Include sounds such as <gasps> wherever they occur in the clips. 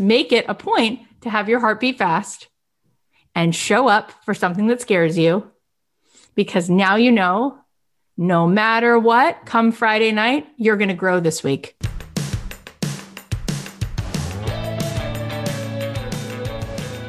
make it a point to have your heart beat fast and show up for something that scares you because now you know no matter what, come Friday night, you're going to grow this week.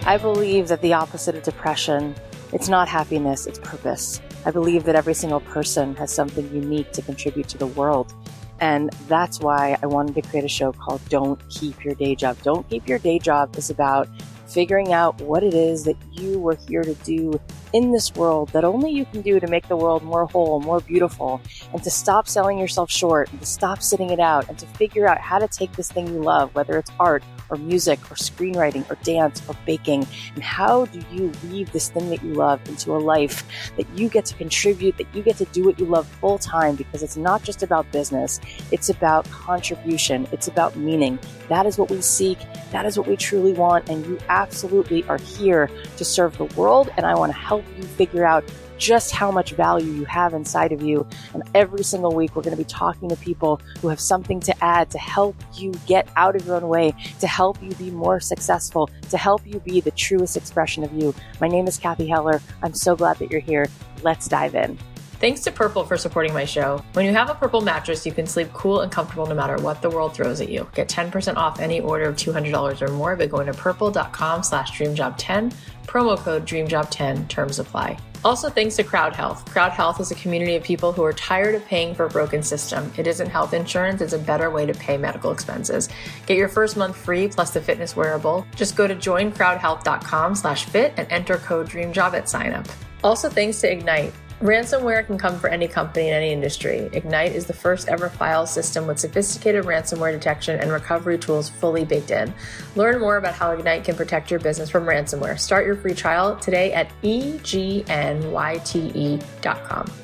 I believe that the opposite of depression, it's not happiness, it's purpose. I believe that every single person has something unique to contribute to the world. And that's why I wanted to create a show called Don't Keep Your Day Job. Don't Keep Your Day Job is about figuring out what it is that you were here to do in this world that only you can do to make the world more whole, more beautiful, and to stop selling yourself short and to stop sitting it out and to figure out how to take this thing you love, whether it's art or music or screenwriting or dance or baking, and how do you weave this thing that you love into a life that you get to contribute, that you get to do what you love full time? Because it's not just about business, it's about contribution, it's about meaning. That is what we seek, that is what we truly want, and you absolutely are here to serve the world, and I want to help you figure out just how much value you have inside of you. And every single week, we're going to be talking to people who have something to add to help you get out of your own way, to help you be more successful, to help you be the truest expression of you. My name is Cathy Heller. I'm so glad that you're here. Let's dive in. Thanks to Purple for supporting my show. When you have a Purple mattress, you can sleep cool and comfortable no matter what the world throws at you. Get 10% off any order of $200 or more by going to purple.com slash dreamjob10, promo code dreamjob10, terms apply. Also, thanks to Crowd Health. Crowd Health is a community of people who are tired of paying for a broken system. It isn't health insurance, it's a better way to pay medical expenses. Get your first month free plus the fitness wearable. Just go to joincrowdhealth.com slash fit and enter code DREAMJOB at signup. Also, thanks to Egnyte. Ransomware can come for any company in any industry. Egnyte is the first ever file system with sophisticated ransomware detection and recovery tools fully baked in. Learn more about how Egnyte can protect your business from ransomware. Start your free trial today at egnyte.com.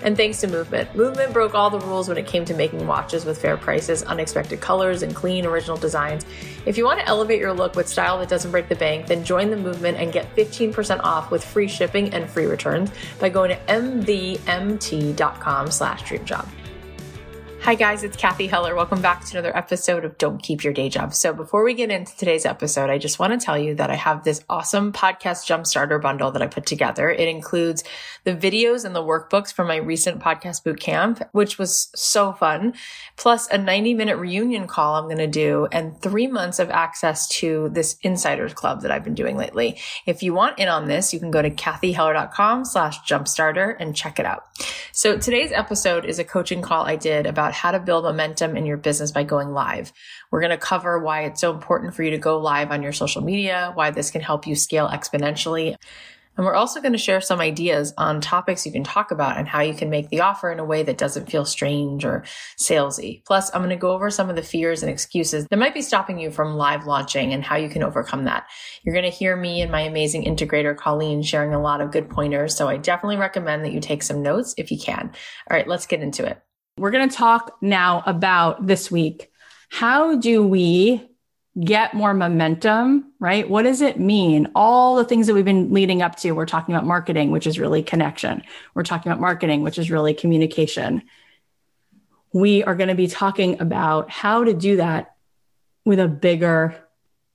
And thanks to Movement. Movement broke all the rules when it came to making watches with fair prices, unexpected colors, and clean original designs. If you want to elevate your look with style that doesn't break the bank, then join the movement and get 15% off with free shipping and free returns by going to MV mt.com slash dreamjob. Hi, guys, it's Cathy Heller. Welcome back to another episode of Don't Keep Your Day Job. So, before we get into today's episode, I just want to tell you that I have this awesome podcast Jumpstarter bundle that I put together. It includes the videos and the workbooks from my recent podcast boot camp, which was so fun, plus a 90 minute reunion call I'm going to do, and three months of access to this insiders club that I've been doing lately. If you want in on this, you can go to cathyheller.com slash jumpstarter and check it out. So, today's episode is a coaching call I did about how to build momentum in your business by going live. We're going to cover why it's so important for you to go live on your social media, why this can help you scale exponentially. And we're also going to share some ideas on topics you can talk about and how you can make the offer in a way that doesn't feel strange or salesy. Plus, I'm going to go over some of the fears and excuses that might be stopping you from live launching and how you can overcome that. You're going to hear me and my amazing integrator, Colleen, sharing a lot of good pointers. So I definitely recommend that you take some notes if you can. All right, let's get into it. We're going to talk now about this week. How do we get more momentum, right? What does it mean? All the things that we've been leading up to. We're talking about marketing, which is really connection. We're talking about marketing, which is really communication. We are going to be talking about how to do that with a bigger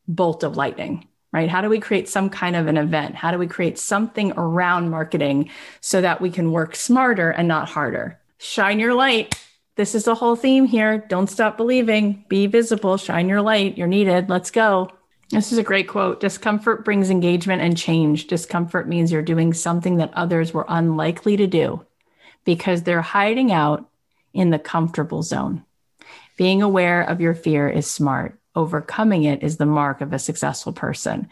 bolt of lightning, right? How do we create some kind of an event? How do we create something around marketing so that we can work smarter and not harder? Shine your light. This is the whole theme here. Don't stop believing. Be visible. Shine your light. You're needed. Let's go. This is a great quote. Discomfort brings engagement and change. Discomfort means you're doing something that others were unlikely to do because they're hiding out in the comfortable zone. Being aware of your fear is smart. Overcoming it is the mark of a successful person.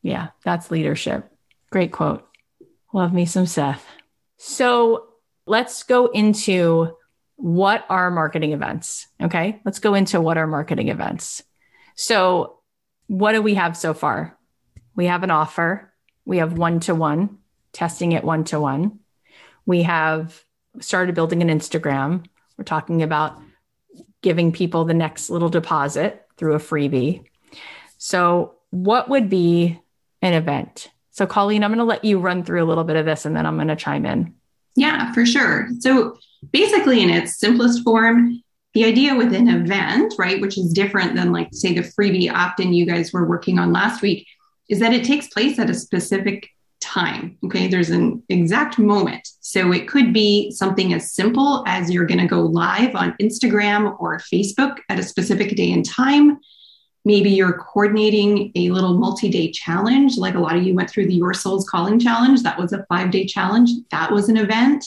Yeah, that's leadership. Great quote. Love me some Seth. So, let's go into what are marketing events. Okay. Let's go into what are marketing events. So, what do we have so far? We have an offer, we have one to one, testing it one to one. We have started building an Instagram. We're talking about giving people the next little deposit through a freebie. So, what would be an event? So, Colleen, I'm going to let you run through a little bit of this and then I'm going to chime in. Yeah, for sure. So basically, in its simplest form, the idea with an event, right, which is different than like say the freebie opt-in you guys were working on last week, is that it takes place at a specific time. Okay, there's an exact moment. So it could be something as simple as you're going to go live on Instagram or Facebook at a specific day and time. Maybe you're coordinating a little multi day challenge, like a lot of you went through the Your Soul's Calling Challenge. That was a five day challenge. That was an event.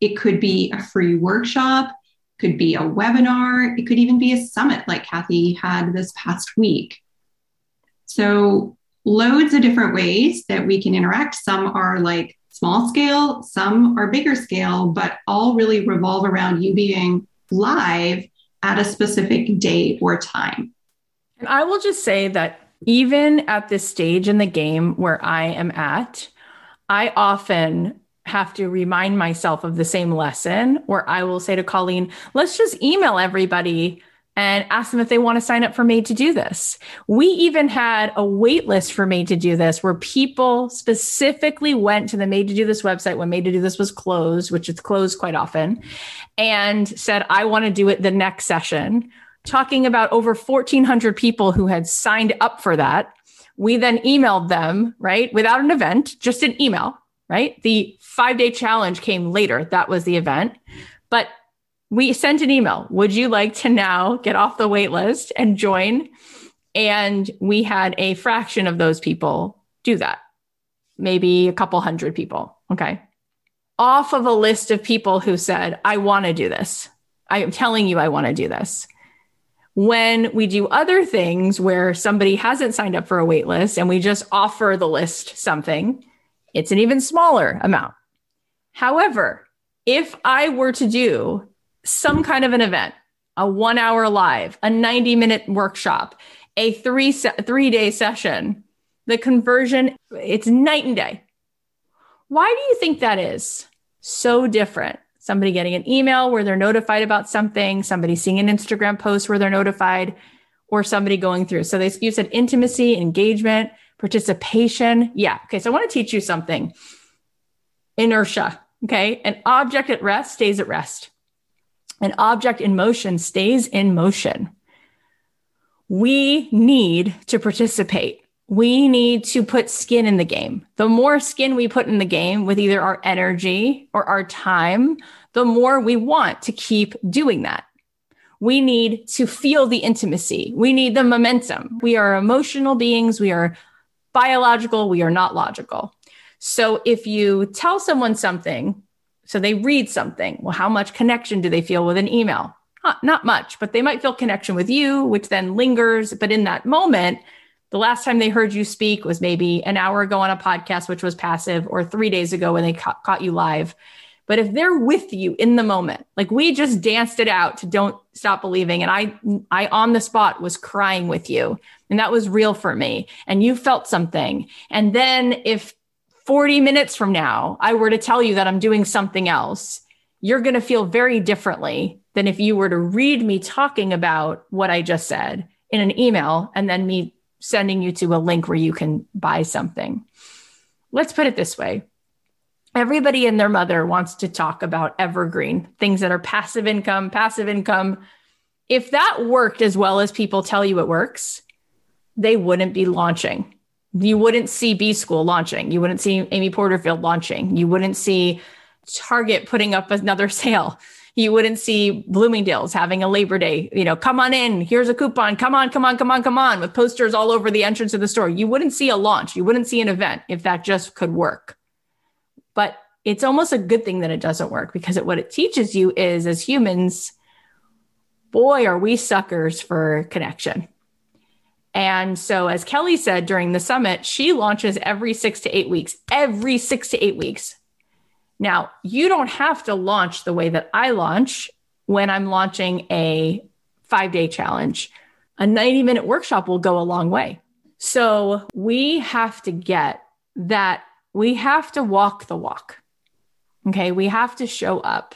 It could be a free workshop, could be a webinar, it could even be a summit like Cathy had this past week. So loads of different ways that we can interact. Some are like small scale, some are bigger scale, but all really revolve around you being live at a specific day or time. And I will just say that even at this stage in the game where I am at, I often have to remind myself of the same lesson where I will say to Colleen, let's just email everybody and ask them if they want to sign up for Made to Do This. We even had a wait list for Made to Do This where people specifically went to the Made to Do This website when Made to Do This was closed, which it's closed quite often, and said, I want to do it the next session, talking about over 1,400 people who had signed up for that. We then emailed them, right, without an event, just an email, right? The five day challenge came later. That was the event. But we sent an email. Would you like to now get off the wait list and join? And we had a fraction of those people do that, maybe a couple hundred people. Okay. Off of a list of people who said, I want to do this. I am telling you, I want to do this. When we do other things where somebody hasn't signed up for a wait list and we just offer the list something, it's an even smaller amount. However, if I were to do some kind of an event, a one hour live, a 90 minute workshop, a three, se- three day session, the conversion, it's night and day. Why do you think that is so different? Somebody getting an email where they're notified about something, somebody seeing an Instagram post where they're notified, or somebody going through. So they, you said intimacy, engagement, participation. Yeah. Okay. So I want to teach you something. Inertia. Okay. An object at rest stays at rest. An object in motion stays in motion. We need to participate. We need to put skin in the game. The more skin we put in the game with either our energy or our time, the more we want to keep doing that. We need to feel the intimacy. We need the momentum. We are emotional beings. We are biological. We are not logical. So if you tell someone something so they read something. Well, how much connection do they feel with an email? Not, much, but they might feel connection with you, which then lingers. But in that moment, the last time they heard you speak was maybe an hour ago on a podcast, which was passive, or three days ago when they ca- caught you live. But if they're with you in the moment, like we just danced it out to don't stop believing. And I, I on the spot was crying with you. And that was real for me. And you felt something. And then if 40 minutes from now, I were to tell you that I'm doing something else, you're going to feel very differently than if you were to read me talking about what I just said in an email and then me sending you to a link where you can buy something. Let's put it this way. Everybody and their mother wants to talk about evergreen things that are passive income, passive income. If that worked as well as people tell you it works, they wouldn't be launching you wouldn't see B School launching. You wouldn't see Amy Porterfield launching. You wouldn't see Target putting up another <laughs> sale. You wouldn't see Bloomingdale's having a Labor Day, you know, come on in, here's a coupon, come on, come on, come on, come on, with posters all over the entrance of the store. You wouldn't see a launch. You wouldn't see an event if that just could work. But it's almost a good thing that it doesn't work because it, what it teaches you is as humans, boy, are we suckers for connection and so, as Kelly said during the summit, she launches every six to eight weeks, every six to eight weeks. Now, you don't have to launch the way that I launch when I'm launching a five day challenge. A 90 minute workshop will go a long way. So, we have to get that, we have to walk the walk. Okay. We have to show up.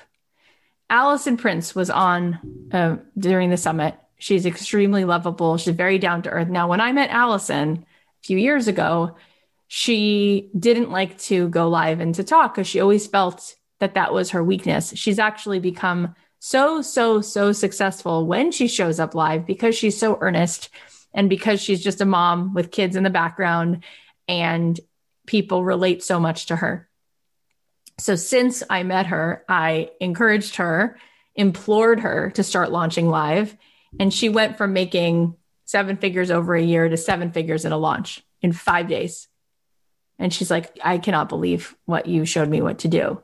Alison Prince was on uh, during the summit She's extremely lovable. She's very down to earth. Now, when I met Alison a few years ago, she didn't like to go live and to talk because she always felt that that was her weakness. She's actually become so, so, so successful when she shows up live because she's so earnest and because she's just a mom with kids in the background and people relate so much to her. So since I met her, I encouraged her, implored her to start launching live. And she went from making seven figures over a year to seven figures in a launch in five days. And she's like, I cannot believe what you showed me what to do.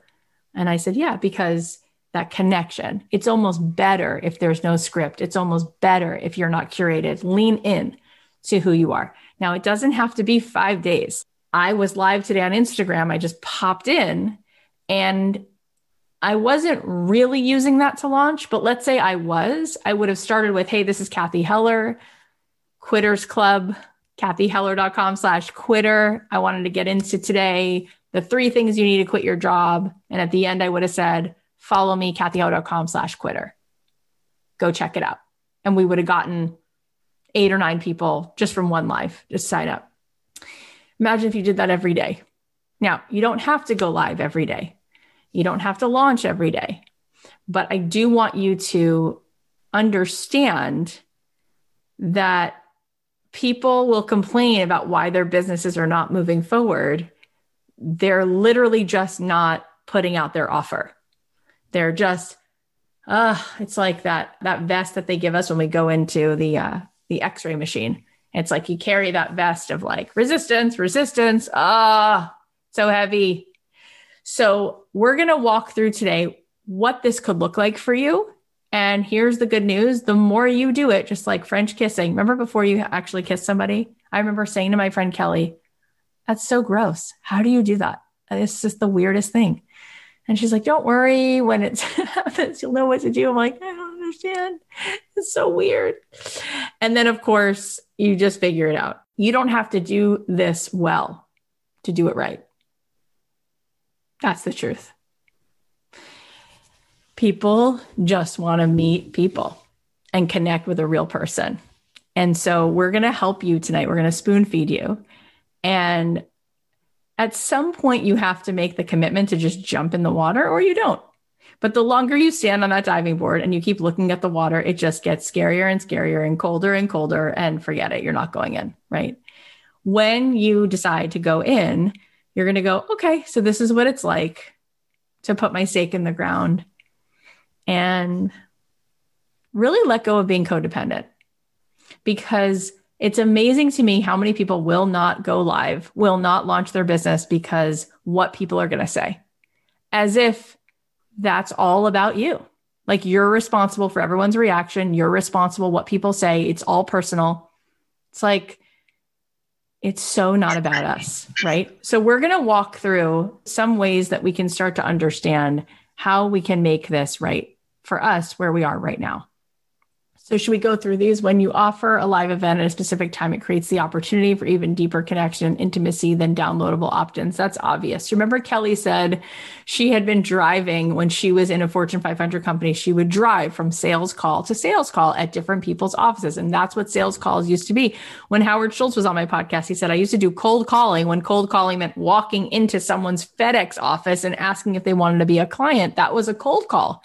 And I said, Yeah, because that connection. It's almost better if there's no script. It's almost better if you're not curated. Lean in to who you are. Now, it doesn't have to be five days. I was live today on Instagram. I just popped in and I wasn't really using that to launch, but let's say I was, I would have started with, Hey, this is Cathy Heller, Quitters Club, cathyheller.com slash quitter. I wanted to get into today the three things you need to quit your job. And at the end, I would have said, follow me, cathyheller.com slash quitter. Go check it out. And we would have gotten eight or nine people just from one live, just sign up. Imagine if you did that every day. Now, you don't have to go live every day. You don't have to launch every day. But I do want you to understand that people will complain about why their businesses are not moving forward they're literally just not putting out their offer. They're just, uh, it's like that that vest that they give us when we go into the uh, the X-ray machine. It's like you carry that vest of like resistance, resistance. Ah, so heavy. So we're gonna walk through today what this could look like for you. And here's the good news: the more you do it, just like French kissing. Remember before you actually kiss somebody? I remember saying to my friend Kelly, that's so gross. How do you do that? It's just the weirdest thing. And she's like, Don't worry. When it <laughs> happens, you'll know what to do. I'm like, I don't understand. It's so weird. And then, of course, you just figure it out. You don't have to do this well to do it right. That's the truth. People just want to meet people and connect with a real person. And so we're going to help you tonight. We're going to spoon feed you and at some point, you have to make the commitment to just jump in the water or you don't. But the longer you stand on that diving board and you keep looking at the water, it just gets scarier and scarier and colder and colder. And forget it, you're not going in, right? When you decide to go in, you're going to go, okay, so this is what it's like to put my stake in the ground and really let go of being codependent because it's amazing to me how many people will not go live, will not launch their business because what people are going to say, as if that's all about you. Like you're responsible for everyone's reaction. You're responsible what people say. It's all personal. It's like, it's so not about us, right? So we're going to walk through some ways that we can start to understand how we can make this right for us where we are right now. So, should we go through these? When you offer a live event at a specific time, it creates the opportunity for even deeper connection and intimacy than downloadable opt ins. That's obvious. Remember, Kelly said she had been driving when she was in a Fortune 500 company. She would drive from sales call to sales call at different people's offices. And that's what sales calls used to be. When Howard Schultz was on my podcast, he said, I used to do cold calling when cold calling meant walking into someone's FedEx office and asking if they wanted to be a client. That was a cold call.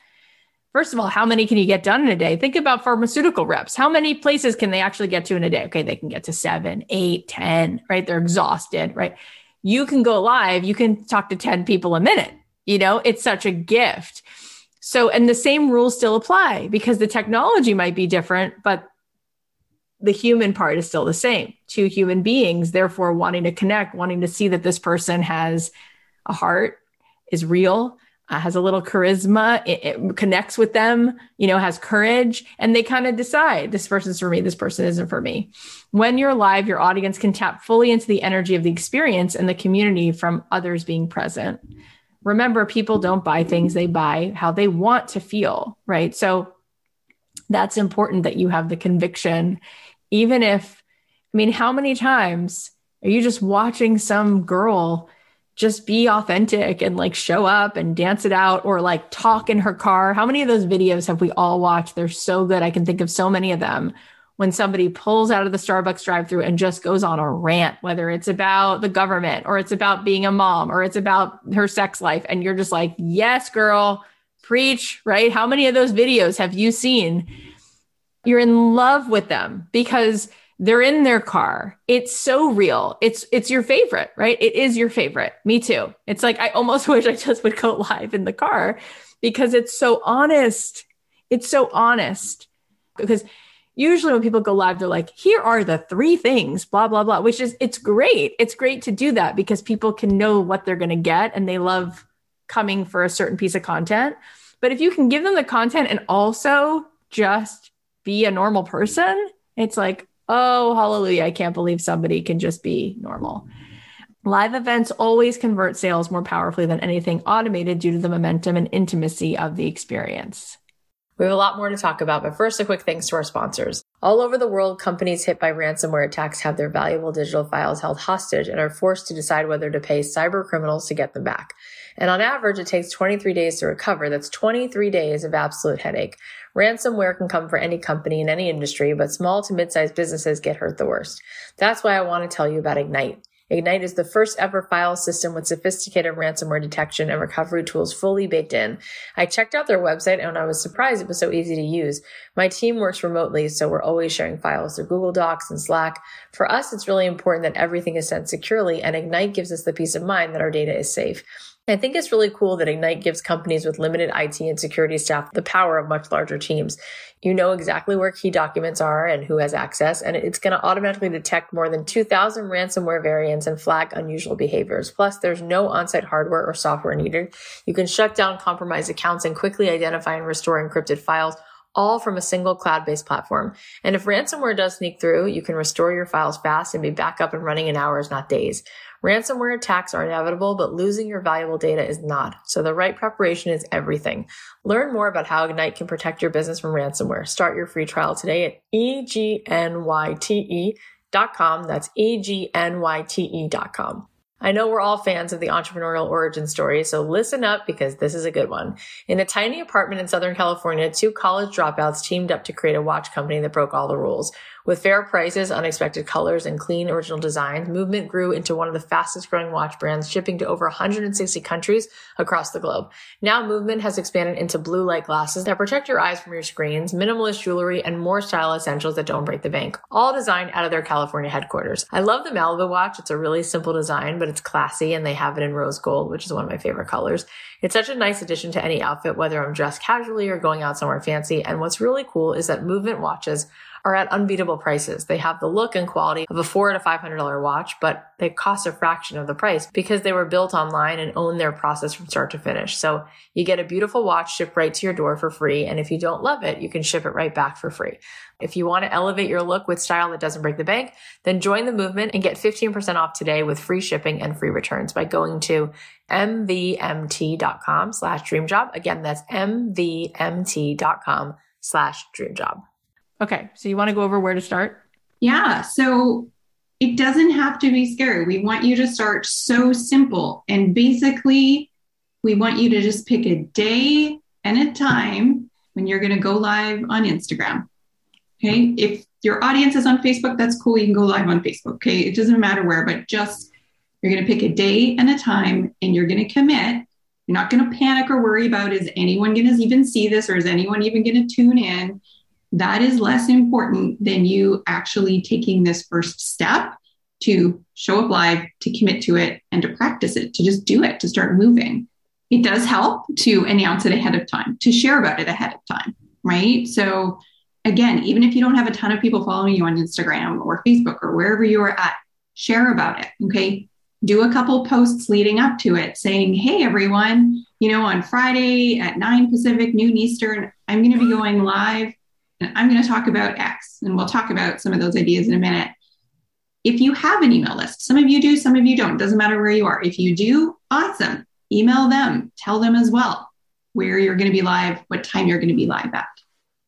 First of all, how many can you get done in a day? Think about pharmaceutical reps. How many places can they actually get to in a day? Okay, they can get to seven, eight, ten, right? They're exhausted, right? You can go live, you can talk to 10 people a minute. You know, it's such a gift. So, and the same rules still apply because the technology might be different, but the human part is still the same. Two human beings, therefore, wanting to connect, wanting to see that this person has a heart, is real, uh, has a little charisma, it, it, connects with them, you know, has courage, and they kind of decide this person's for me, this person isn't for me. When you're live, your audience can tap fully into the energy of the experience and the community from others being present. Remember, people don't buy things, they buy how they want to feel, right? So that's important that you have the conviction, even if, I mean, how many times are you just watching some girl? Just be authentic and like show up and dance it out or like talk in her car. How many of those videos have we all watched? They're so good. I can think of so many of them when somebody pulls out of the Starbucks drive through and just goes on a rant, whether it's about the government or it's about being a mom or it's about her sex life. And you're just like, yes, girl, Preach, right? How many of those videos have you seen? You're in love with them because they're in their car. It's so real. It's it's your favorite, right? It is your favorite. Me too. It's like I almost <laughs> wish I just would go live in the car because it's so honest. It's so honest. Because usually when people go live, they're like, here are the three things, blah, blah, blah, which is, it's great. It's great to do that because people can know what they're going to get and they love coming for a certain piece of content. But if you can give them the content and also just be a normal person, it's like, oh, hallelujah. I can't believe somebody can just be normal. Live events always convert sales more powerfully than anything automated due to the momentum and intimacy of the experience. We have a lot more to talk about, but first, a quick thanks to our sponsors. All over the world, companies hit by ransomware attacks have their valuable digital files held hostage and are forced to decide whether to pay cyber criminals to get them back. And on average, it takes 23 days to recover. That's 23 days of absolute headache. Ransomware can come for any company in any industry, but small to mid-sized businesses get hurt the worst. That's why I want to tell you about Egnyte. Egnyte is the first ever file system with sophisticated ransomware detection and recovery tools fully baked in. I checked out their website and I was surprised it was so easy to use. My team works remotely, so we're always sharing files through Google Docs and Slack. For us, it's really important that everything is sent securely and Egnyte gives us the peace of mind that our data is safe. I think it's really cool that Egnyte gives companies with limited IT and security staff the power of much larger teams. You know exactly where key documents are and who has access, and it's going to automatically detect more than 2,000 ransomware variants and flag unusual behaviors. Plus, there's no on-site hardware or software needed. You can shut down compromised accounts and quickly identify and restore encrypted files all from a single cloud-based platform. And if ransomware does sneak through, you can restore your files fast and be back up and running in hours, not days. Ransomware attacks are inevitable, but losing your valuable data is not. So the right preparation is everything. Learn more about how Egnyte can protect your business from ransomware. Start your free trial today at egnyte.com. That's egnyte.com. I know we're all fans of the entrepreneurial origin story, so listen up because this is a good one. In a tiny apartment in Southern California, two college dropouts teamed up to create a watch company that broke all the rules. With fair prices, unexpected colors, and clean original designs, Movement grew into one of the fastest growing watch brands, shipping to over 160 countries across the globe. Now Movement has expanded into blue light glasses that protect your eyes from your screens, minimalist jewelry, and more style essentials that don't break the bank, all designed out of their California headquarters. I love the Malibu watch. It's a really simple design, but it's classy and they have it in rose gold, which is one of my favorite colors. It's such a nice addition to any outfit, whether I'm dressed casually or going out somewhere fancy. And what's really cool is that Movement watches are at unbeatable prices. They have the look and quality of a four to five hundred dollar watch, but they cost a fraction of the price because they were built online and own their process from start to finish. So you get a beautiful watch shipped right to your door for free. And if you don't love it, you can ship it right back for free. If you want to elevate your look with style that doesn't break the bank, then join the movement and get 15% off today with free shipping and free returns by going to mvmt.com slash dreamjob. Again, that's mvmt.com slash dreamjob. Okay. So you want to go over where to start? Yeah. So it doesn't have to be scary. We want you to start so simple. And basically, we want you to just pick a day and a time when you're going to go live on Instagram. Okay. If your audience is on Facebook, that's cool. You can go live on Facebook. Okay. It doesn't matter where, but just you're going to pick a day and a time and you're going to commit. You're not going to panic or worry about is anyone going to even see this or is anyone even going to tune in? That is less important than you actually taking this first step to show up live, to commit to it, and to practice it, to just do it, to start moving. It does help to announce it ahead of time, to share about it ahead of time, right? So, again, even if you don't have a ton of people following you on Instagram or Facebook or wherever you are at, share about it, okay? Do a couple posts leading up to it saying, hey, everyone, you know, on Friday at 9 Pacific, noon Eastern, I'm going to be going live I'm going to talk about X, and we'll talk about some of those ideas in a minute. If you have an email list, some of you do, some of you don't, doesn't matter where you are. If you do, awesome. Email them, tell them as well where you're going to be live, what time you're going to be live at.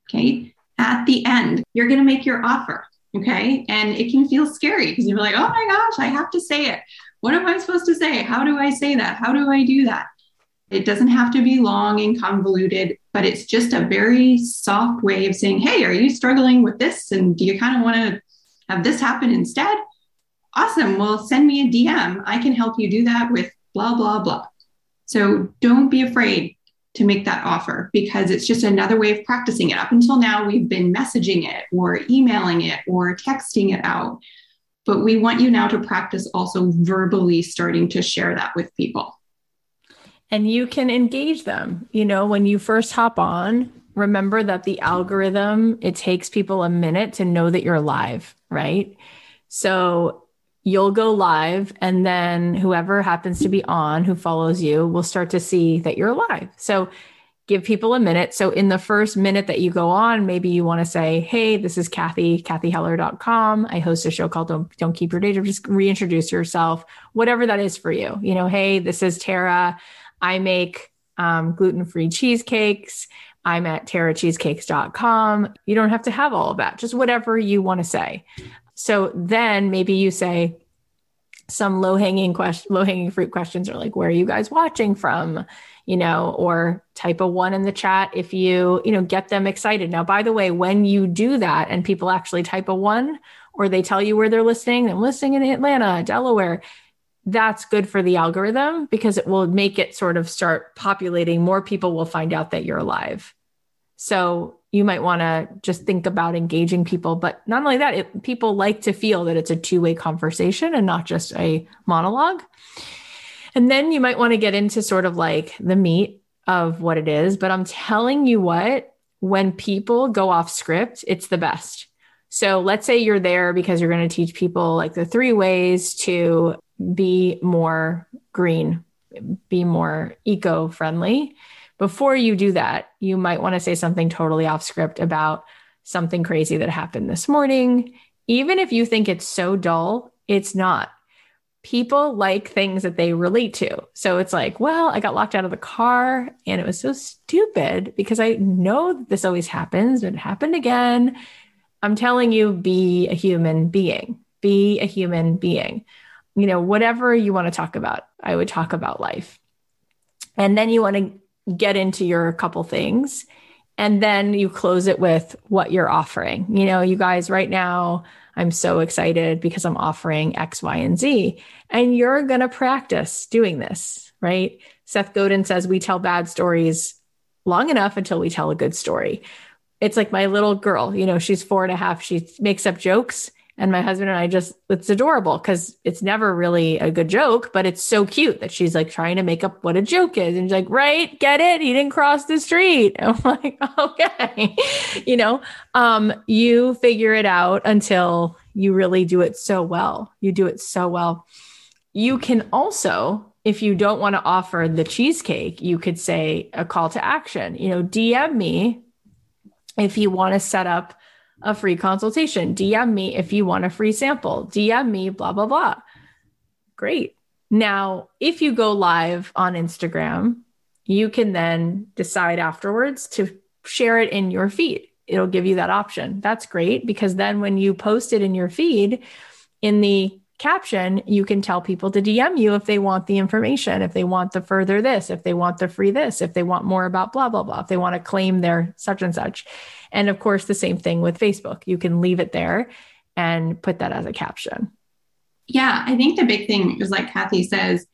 Okay. At the end, you're going to make your offer. Okay. And it can feel scary because you're like, oh my gosh, I have to say it. What am I supposed to say? How do I say that? How do I do that? It doesn't have to be long and convoluted, but it's just a very soft way of saying, Hey, are you struggling with this? And do you kind of want to have this happen instead? Awesome. Well, send me a DM. I can help you do that with blah, blah, blah. So don't be afraid. to make that offer because it's just another way of practicing it. Up until now, we've been messaging it or emailing it or texting it out. But we want you now to practice also verbally starting to share that with people. And you can engage them. You know, when you first hop on, remember that the algorithm, it takes people a minute to know that you're live, right? So you'll go live and then whoever happens to be on who follows you will start to see that you're live. So give people a minute. So in the first minute that you go on, maybe you want to say, Hey, this is Cathy, cathyheller.com. I host a show called Don't, Don't Keep Your Job. Just reintroduce yourself, whatever that is for you. You know, Hey, this is Tara. I make um, gluten-free cheesecakes. I'm at terracheesecakes.com. You don't have to have all of that, just whatever you want to say. So then maybe you say some low hanging question, low hanging fruit questions are like, where are you guys watching from? You know, or type a one in the chat if you, you know, get them excited. Now, by the way, when you do that and people actually type a one or they tell you where they're listening, I'm listening in Atlanta, Delaware, that's good for the algorithm because it will make it sort of start populating. More people will find out that you're alive. So you might want to just think about engaging people. But not only that, it, people like to feel that it's a two way conversation and not just a monologue. And then you might want to get into sort of like the meat of what it is. But I'm telling you what, when people go off script, it's the best. So let's say you're there because you're going to teach people like the three ways to be more green, be more eco friendly before you do that, you might want to say something totally off script about something crazy that happened this morning. Even if you think it's so dull, it's not. People like things that they relate to. So it's like, well, I got locked out of the car and it was so stupid because I know that this always happens. but It happened again. I'm telling you, be a human being. Be a human being. You know, whatever you want to talk about, I would talk about life. And then you want to get into your couple things and then you close it with what you're offering. You know, you guys, right now, I'm so excited because I'm offering X, Y, and Z. And you're going to practice doing this, right? Seth Godin says we tell bad stories long enough until we tell a good story. It's like my little girl, you know, she's four and a half. She makes up jokes and my husband and I just, it's adorable because it's never really a good joke, but it's so cute that she's like trying to make up what a joke is. And she's like, right, get it? He didn't cross the street. <laughs> I'm like, okay. <laughs> you know, um, you figure it out until you really do it so well. You do it so well. You can also, if you don't want to offer the cheesecake, you could say a call to action, you know, DM me if you want to set up a free consultation. DM me if you want a free sample. DM me, blah, blah, blah. Great. Now, if you go live on Instagram, you can then decide afterwards to share it in your feed. It'll give you that option. That's great because then when you post it in your feed, in the caption, you can tell people to DM you if they want the information, if they want the further this, if they want the free this, if they want more about blah, blah, blah, if they want to claim their such and such. And of course, the same thing with Facebook. You can leave it there and put that as a caption. Yeah, I think the big thing is like Cathy says,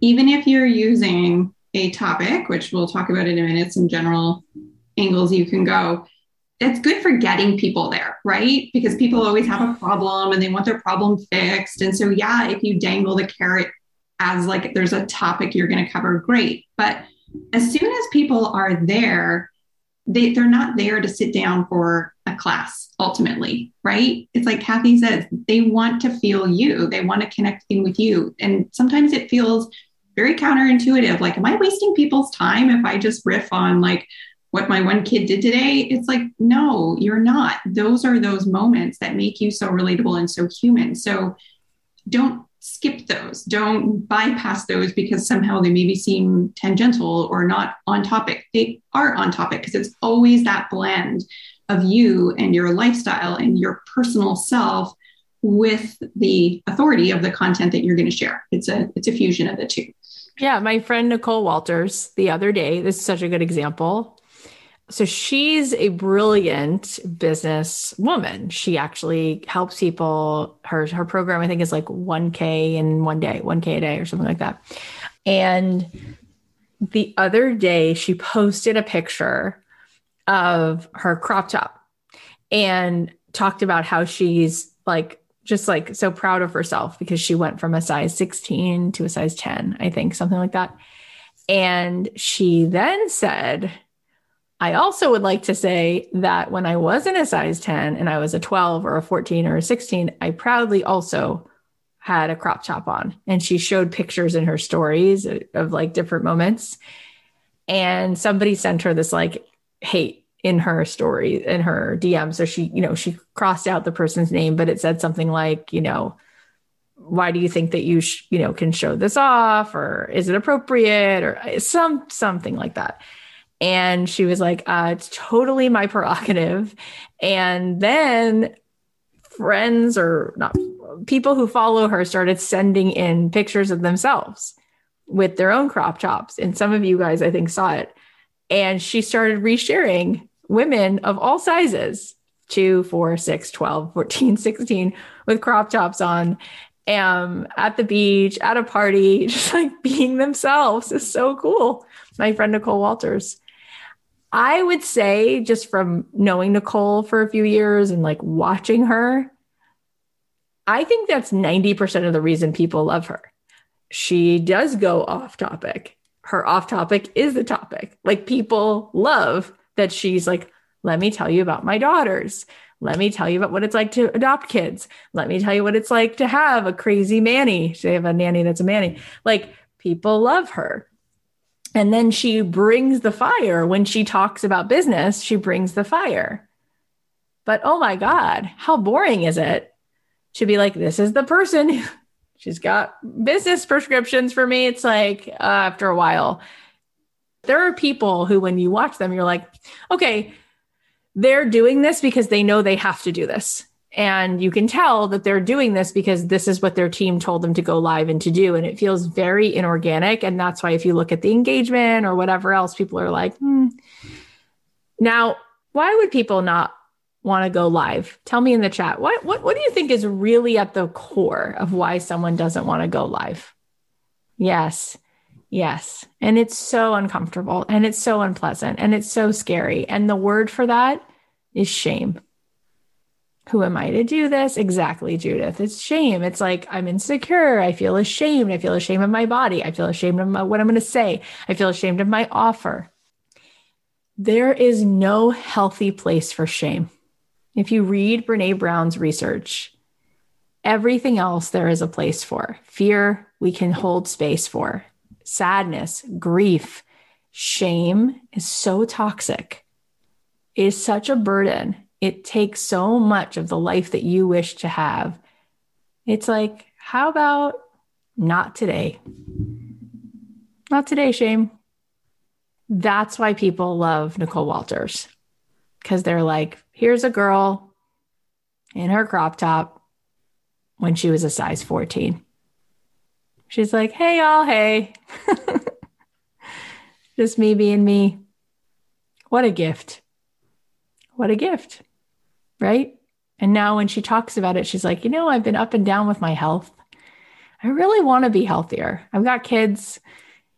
even if you're using a topic, which we'll talk about in a minute, some general angles you can go, it's good for getting people there, right? Because people always have a problem and they want their problem fixed. And so, yeah, if you dangle the carrot as like there's a topic you're going to cover, great. But as soon as people are there, they, they're not there to sit down for a class ultimately, right? It's like Cathy says, they want to feel you, they want to connect in with you. And sometimes it feels very counterintuitive. Like, am I wasting people's time if I just riff on like what my one kid did today? It's like, no, you're not. Those are those moments that make you so relatable and so human. So don't skip those. Don't bypass those because somehow they maybe seem tangential or not on topic. They are on topic because it's always that blend of you and your lifestyle and your personal self with the authority of the content that you're going to share. It's a it's a fusion of the two. Yeah, my friend Nicole Walters the other day, this is such a good example so she's a brilliant business woman. She actually helps people. Her her program I think is like 1k in one day, 1k a day or something like that. And the other day she posted a picture of her crop top and talked about how she's like just like so proud of herself because she went from a size 16 to a size 10, I think, something like that. And she then said, I also would like to say that when I wasn't a size 10 and I was a 12 or a 14 or a 16, I proudly also had a crop top on. And she showed pictures in her stories of like different moments. And somebody sent her this like hate in her story in her DM. So she, you know, she crossed out the person's name, but it said something like, you know, why do you think that you, sh- you know, can show this off or is it appropriate or uh, some, something like that. And she was like, uh, it's totally my prerogative. And then friends or not people who follow her started sending in pictures of themselves with their own crop tops. And some of you guys, I think, saw it. And she started resharing women of all sizes 2, 4, 6, 12, 14, 16 with crop tops on um, at the beach, at a party, <laughs> just like being themselves is so cool. My friend Nicole Walters. I would say, just from knowing Nicole for a few years and like watching her, I think that's 90% of the reason people love her. She does go off topic. Her off topic is the topic. Like people love that she's like, let me tell you about my daughters. Let me tell you about what it's like to adopt kids. Let me tell you what it's like to have a crazy manny. They have a nanny that's a manny. Like people love her. And then she brings the fire when she talks about business, she brings the fire. But oh my God, how boring is it to be like, this is the person. <laughs> She's got business prescriptions for me. It's like uh, after a while, there are people who, when you watch them, you're like, okay, they're doing this because they know they have to do this. And you can tell that they're doing this because this is what their team told them to go live and to do. And it feels very inorganic. And that's why, if you look at the engagement or whatever else, people are like, hmm. now, why would people not want to go live? Tell me in the chat. What, what, what do you think is really at the core of why someone doesn't want to go live? Yes. Yes. And it's so uncomfortable and it's so unpleasant and it's so scary. And the word for that is shame. Who am I to do this? Exactly, Judith. It's shame. It's like I'm insecure. I feel ashamed. I feel ashamed of my body. I feel ashamed of my, what I'm going to say. I feel ashamed of my offer. There is no healthy place for shame. If you read Brene Brown's research, everything else there is a place for. Fear, we can hold space for sadness, grief, shame is so toxic. It is such a burden. It takes so much of the life that you wish to have. It's like, how about not today? Not today, shame. That's why people love Nicole Walters because they're like, here's a girl in her crop top when she was a size 14. She's like, hey, y'all, hey. <laughs> Just me being me. What a gift. What a gift. Right. And now when she talks about it, she's like, you know, I've been up and down with my health. I really want to be healthier. I've got kids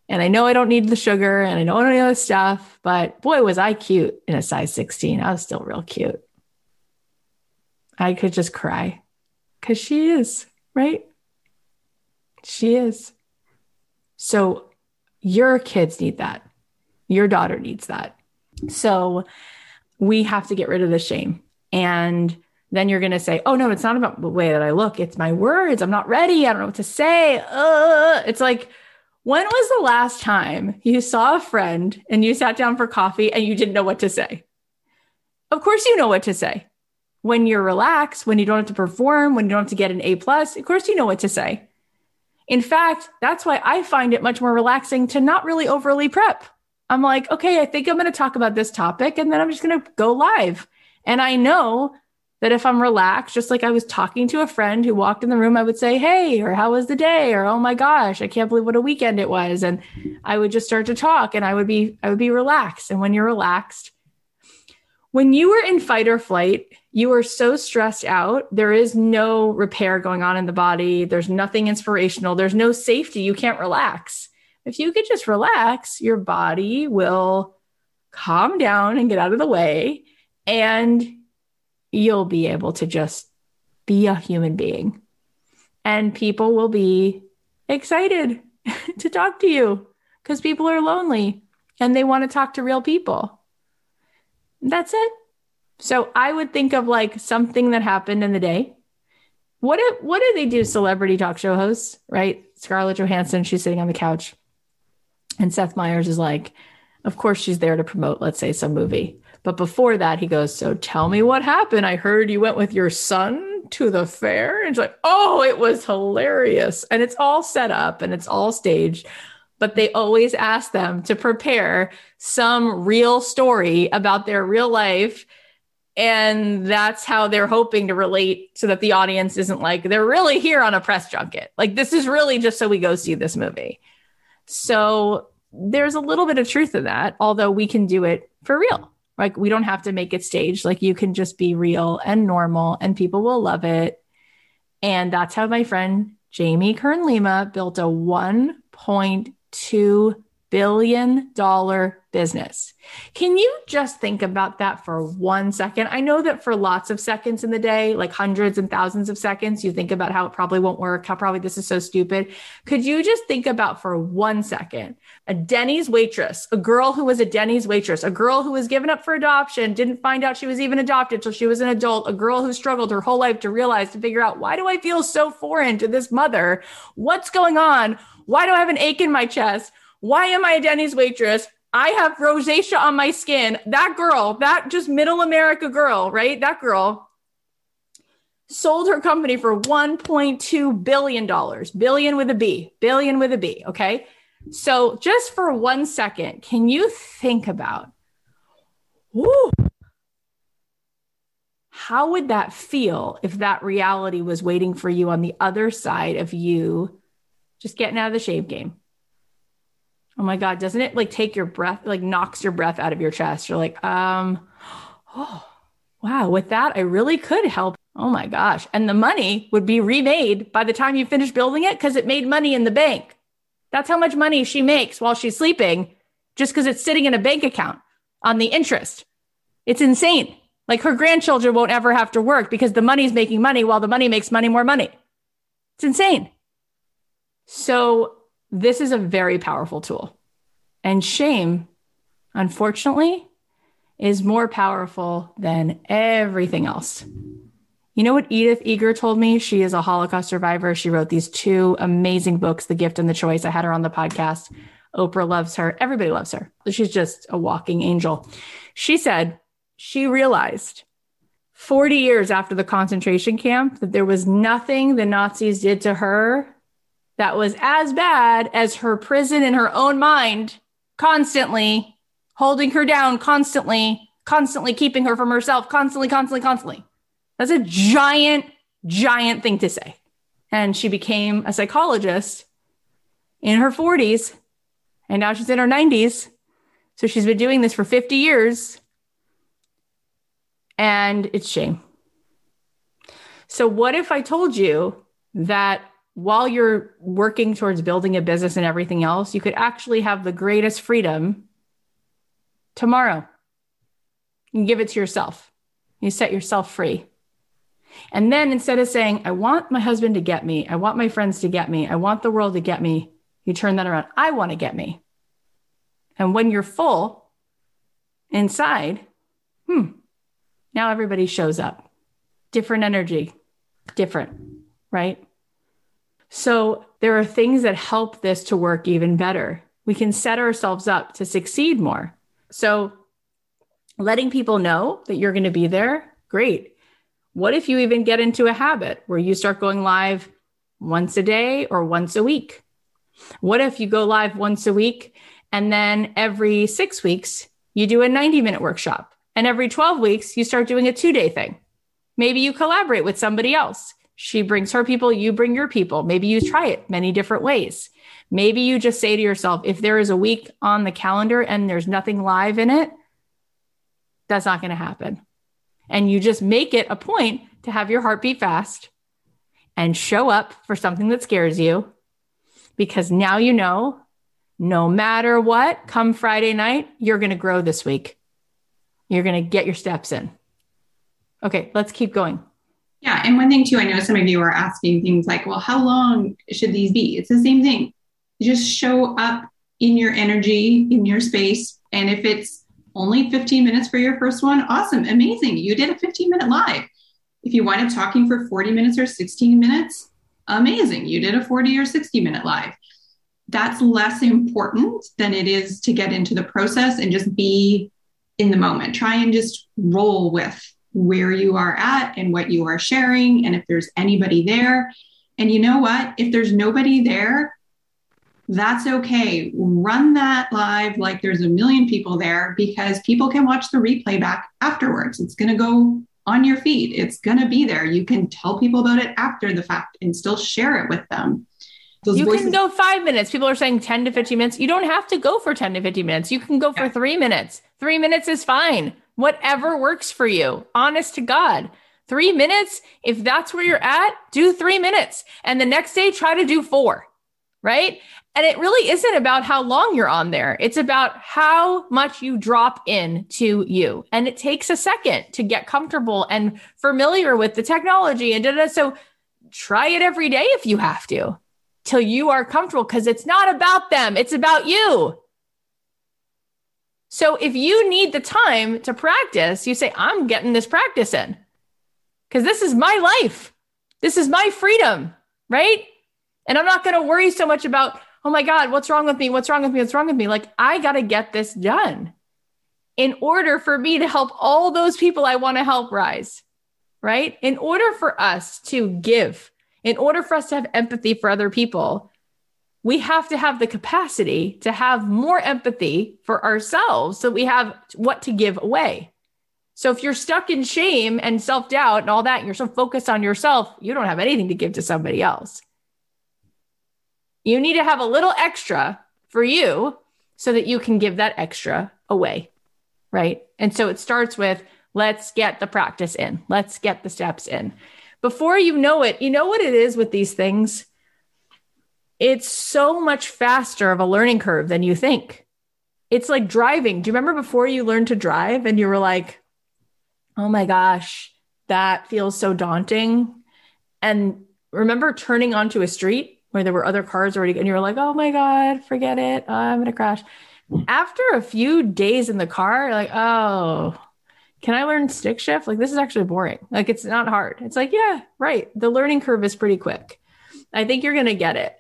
and I know I don't need the sugar and I know all this stuff, but boy, was I cute in a size 16. I was still real cute. I could just cry because she is, right? She is. So your kids need that. Your daughter needs that. So we have to get rid of the shame. And then you're going to say, oh, no, it's not about the way that I look. It's my words. I'm not ready. I don't know what to say. Uh, it's like, when was the last time you saw a friend and you sat down for coffee and you didn't know what to say? Of course, you know what to say. When you're relaxed, when you don't have to perform, when you don't have to get an A plus, of course, you know what to say. In fact, that's why I find it much more relaxing to not really overly prep. I'm like, okay, I think I'm going to talk about this topic and then I'm just going to go live. And I know that if I'm relaxed, just like I was talking to a friend who walked in the room, I would say, Hey, or how was the day? Or, Oh my gosh, I can't believe what a weekend it was. And I would just start to talk and I would be, I would be relaxed. And when you're relaxed, when you were in fight or flight, you are so stressed out. There is no repair going on in the body. There's nothing inspirational. There's no safety. You can't relax. if you could just relax, your body will calm down and get out of the way, and you'll be able to just be a human being. And people will be excited <laughs> to talk to you because people are lonely and they want to talk to real people. That's it. So I would think of like something that happened in the day. What if, what do they do celebrity talk show hosts, right? Scarlett Johansson, she's sitting on the couch. And Seth Meyers is like, of course she's there to promote, let's say, some movie. But before that, he goes, So tell me what happened. I heard you went with your son to the fair. And it's like, Oh, it was hilarious. And it's all set up and it's all staged. But they always ask them to prepare some real story about their real life. And that's how they're hoping to relate so that the audience isn't like, they're really here on a press junket. Like, this is really just so we go see this movie. So there's a little bit of truth in that, although we can do it for real. Like we don't have to make it staged. Like you can just be real and normal and people will love it. And that's how my friend Jamie Kern Lima built a 1.2 billion dollar business. Can you just think about that for one second? I know that for lots of seconds in the day, like hundreds and thousands of seconds, you think about how it probably won't work, how probably this is so stupid. Could you just think about for one second a Denny's waitress, a girl who was a Denny's waitress, a girl who was given up for adoption, didn't find out she was even adopted till she was an adult, a girl who struggled her whole life to realize, to figure out, why do I feel so foreign to this mother? What's going on? Why do I have an ache in my chest? Why am I a Denny's waitress? I have rosacea on my skin. That girl, that just middle America girl, right? That girl sold her company for 1.2 billion dollars. Billion with a B. Billion with a B, okay? So, just for one second, can you think about whoo, how would that feel if that reality was waiting for you on the other side of you just getting out of the shave game? Oh my God, doesn't it like take your breath, like knocks your breath out of your chest? You're like, um, <gasps> oh, wow, with that, I really could help. Oh my gosh. And the money would be remade by the time you finish building it because it made money in the bank. That's how much money she makes while she's sleeping just because it's sitting in a bank account on the interest. It's insane. Like her grandchildren won't ever have to work because the money's making money while the money makes money more money. It's insane. So this is a very powerful tool. And shame, unfortunately, is more powerful than everything else. You know what Edith Eger told me? She is a Holocaust survivor. She wrote these two amazing books, The Gift and the Choice. I had her on the podcast. Oprah loves her. Everybody loves her. She's just a walking angel. She said she realized 40 years after the concentration camp that there was nothing the Nazis did to her that was as bad as her prison in her own mind, constantly holding her down, constantly, constantly keeping her from herself, constantly, constantly, constantly. That's a giant, giant thing to say. And she became a psychologist in her 40s, and now she's in her 90s. So she's been doing this for 50 years, and it's shame. So, what if I told you that while you're working towards building a business and everything else, you could actually have the greatest freedom tomorrow. You give it to yourself. You set yourself free. And then instead of saying, I want my husband to get me, I want my friends to get me, I want the world to get me, you turn that around. I want to get me. And when you're full inside, hmm, now everybody shows up. Different energy, different, right? So there are things that help this to work even better. We can set ourselves up to succeed more. So letting people know that you're going to be there, great. What if you even get into a habit where you start going live once a day or once a week? What if you go live once a week and then every six weeks you do a 90 minute workshop and every 12 weeks you start doing a two day thing? Maybe you collaborate with somebody else. She brings her people, you bring your people. Maybe you try it many different ways. Maybe you just say to yourself, if there is a week on the calendar and there's nothing live in it, that's not going to happen. And you just make it a point to have your heart beat fast and show up for something that scares you because now you know no matter what, come Friday night, you're going to grow this week. You're going to get your steps in. Okay, let's keep going. Yeah. And one thing, too, I know some of you are asking things like, well, how long should these be? It's the same thing. Just show up in your energy, in your space. And if it's only 15 minutes for your first one, awesome, amazing. You did a 15 minute live. If you wind up talking for 40 minutes or 16 minutes, amazing. You did a 40 or 60 minute live. That's less important than it is to get into the process and just be in the moment. Try and just roll with where you are at and what you are sharing, and if there's anybody there. And you know what? If there's nobody there, that's okay. Run that live like there's a million people there because people can watch the replay back afterwards. It's going to go on your feed, it's going to be there. You can tell people about it after the fact and still share it with them. Those you voices- can go five minutes. People are saying 10 to 15 minutes. You don't have to go for 10 to 15 minutes. You can go for yeah. three minutes. Three minutes is fine. Whatever works for you. Honest to God. Three minutes, if that's where you're at, do three minutes. And the next day, try to do four, right? And it really isn't about how long you're on there. It's about how much you drop in to you. And it takes a second to get comfortable and familiar with the technology and da, da, so try it every day if you have to till you are comfortable because it's not about them. It's about you. So if you need the time to practice, you say, I'm getting this practice in because this is my life. This is my freedom, right? And I'm not going to worry so much about, oh my God, what's wrong with me? What's wrong with me? What's wrong with me? Like, I got to get this done in order for me to help all those people I want to help rise, right? In order for us to give, in order for us to have empathy for other people, we have to have the capacity to have more empathy for ourselves so we have what to give away. So if you're stuck in shame and self doubt and all that, and you're so focused on yourself, you don't have anything to give to somebody else. You need to have a little extra for you so that you can give that extra away. Right. And so it starts with let's get the practice in, let's get the steps in. Before you know it, you know what it is with these things? It's so much faster of a learning curve than you think. It's like driving. Do you remember before you learned to drive and you were like, oh my gosh, that feels so daunting? And remember turning onto a street where there were other cars already, and you were like, oh my God, forget it. Oh, I'm going to crash. After a few days in the car, like, oh, can I learn stick shift? Like, this is actually boring. Like, it's not hard. It's like, yeah, right. The learning curve is pretty quick. I think you're going to get it.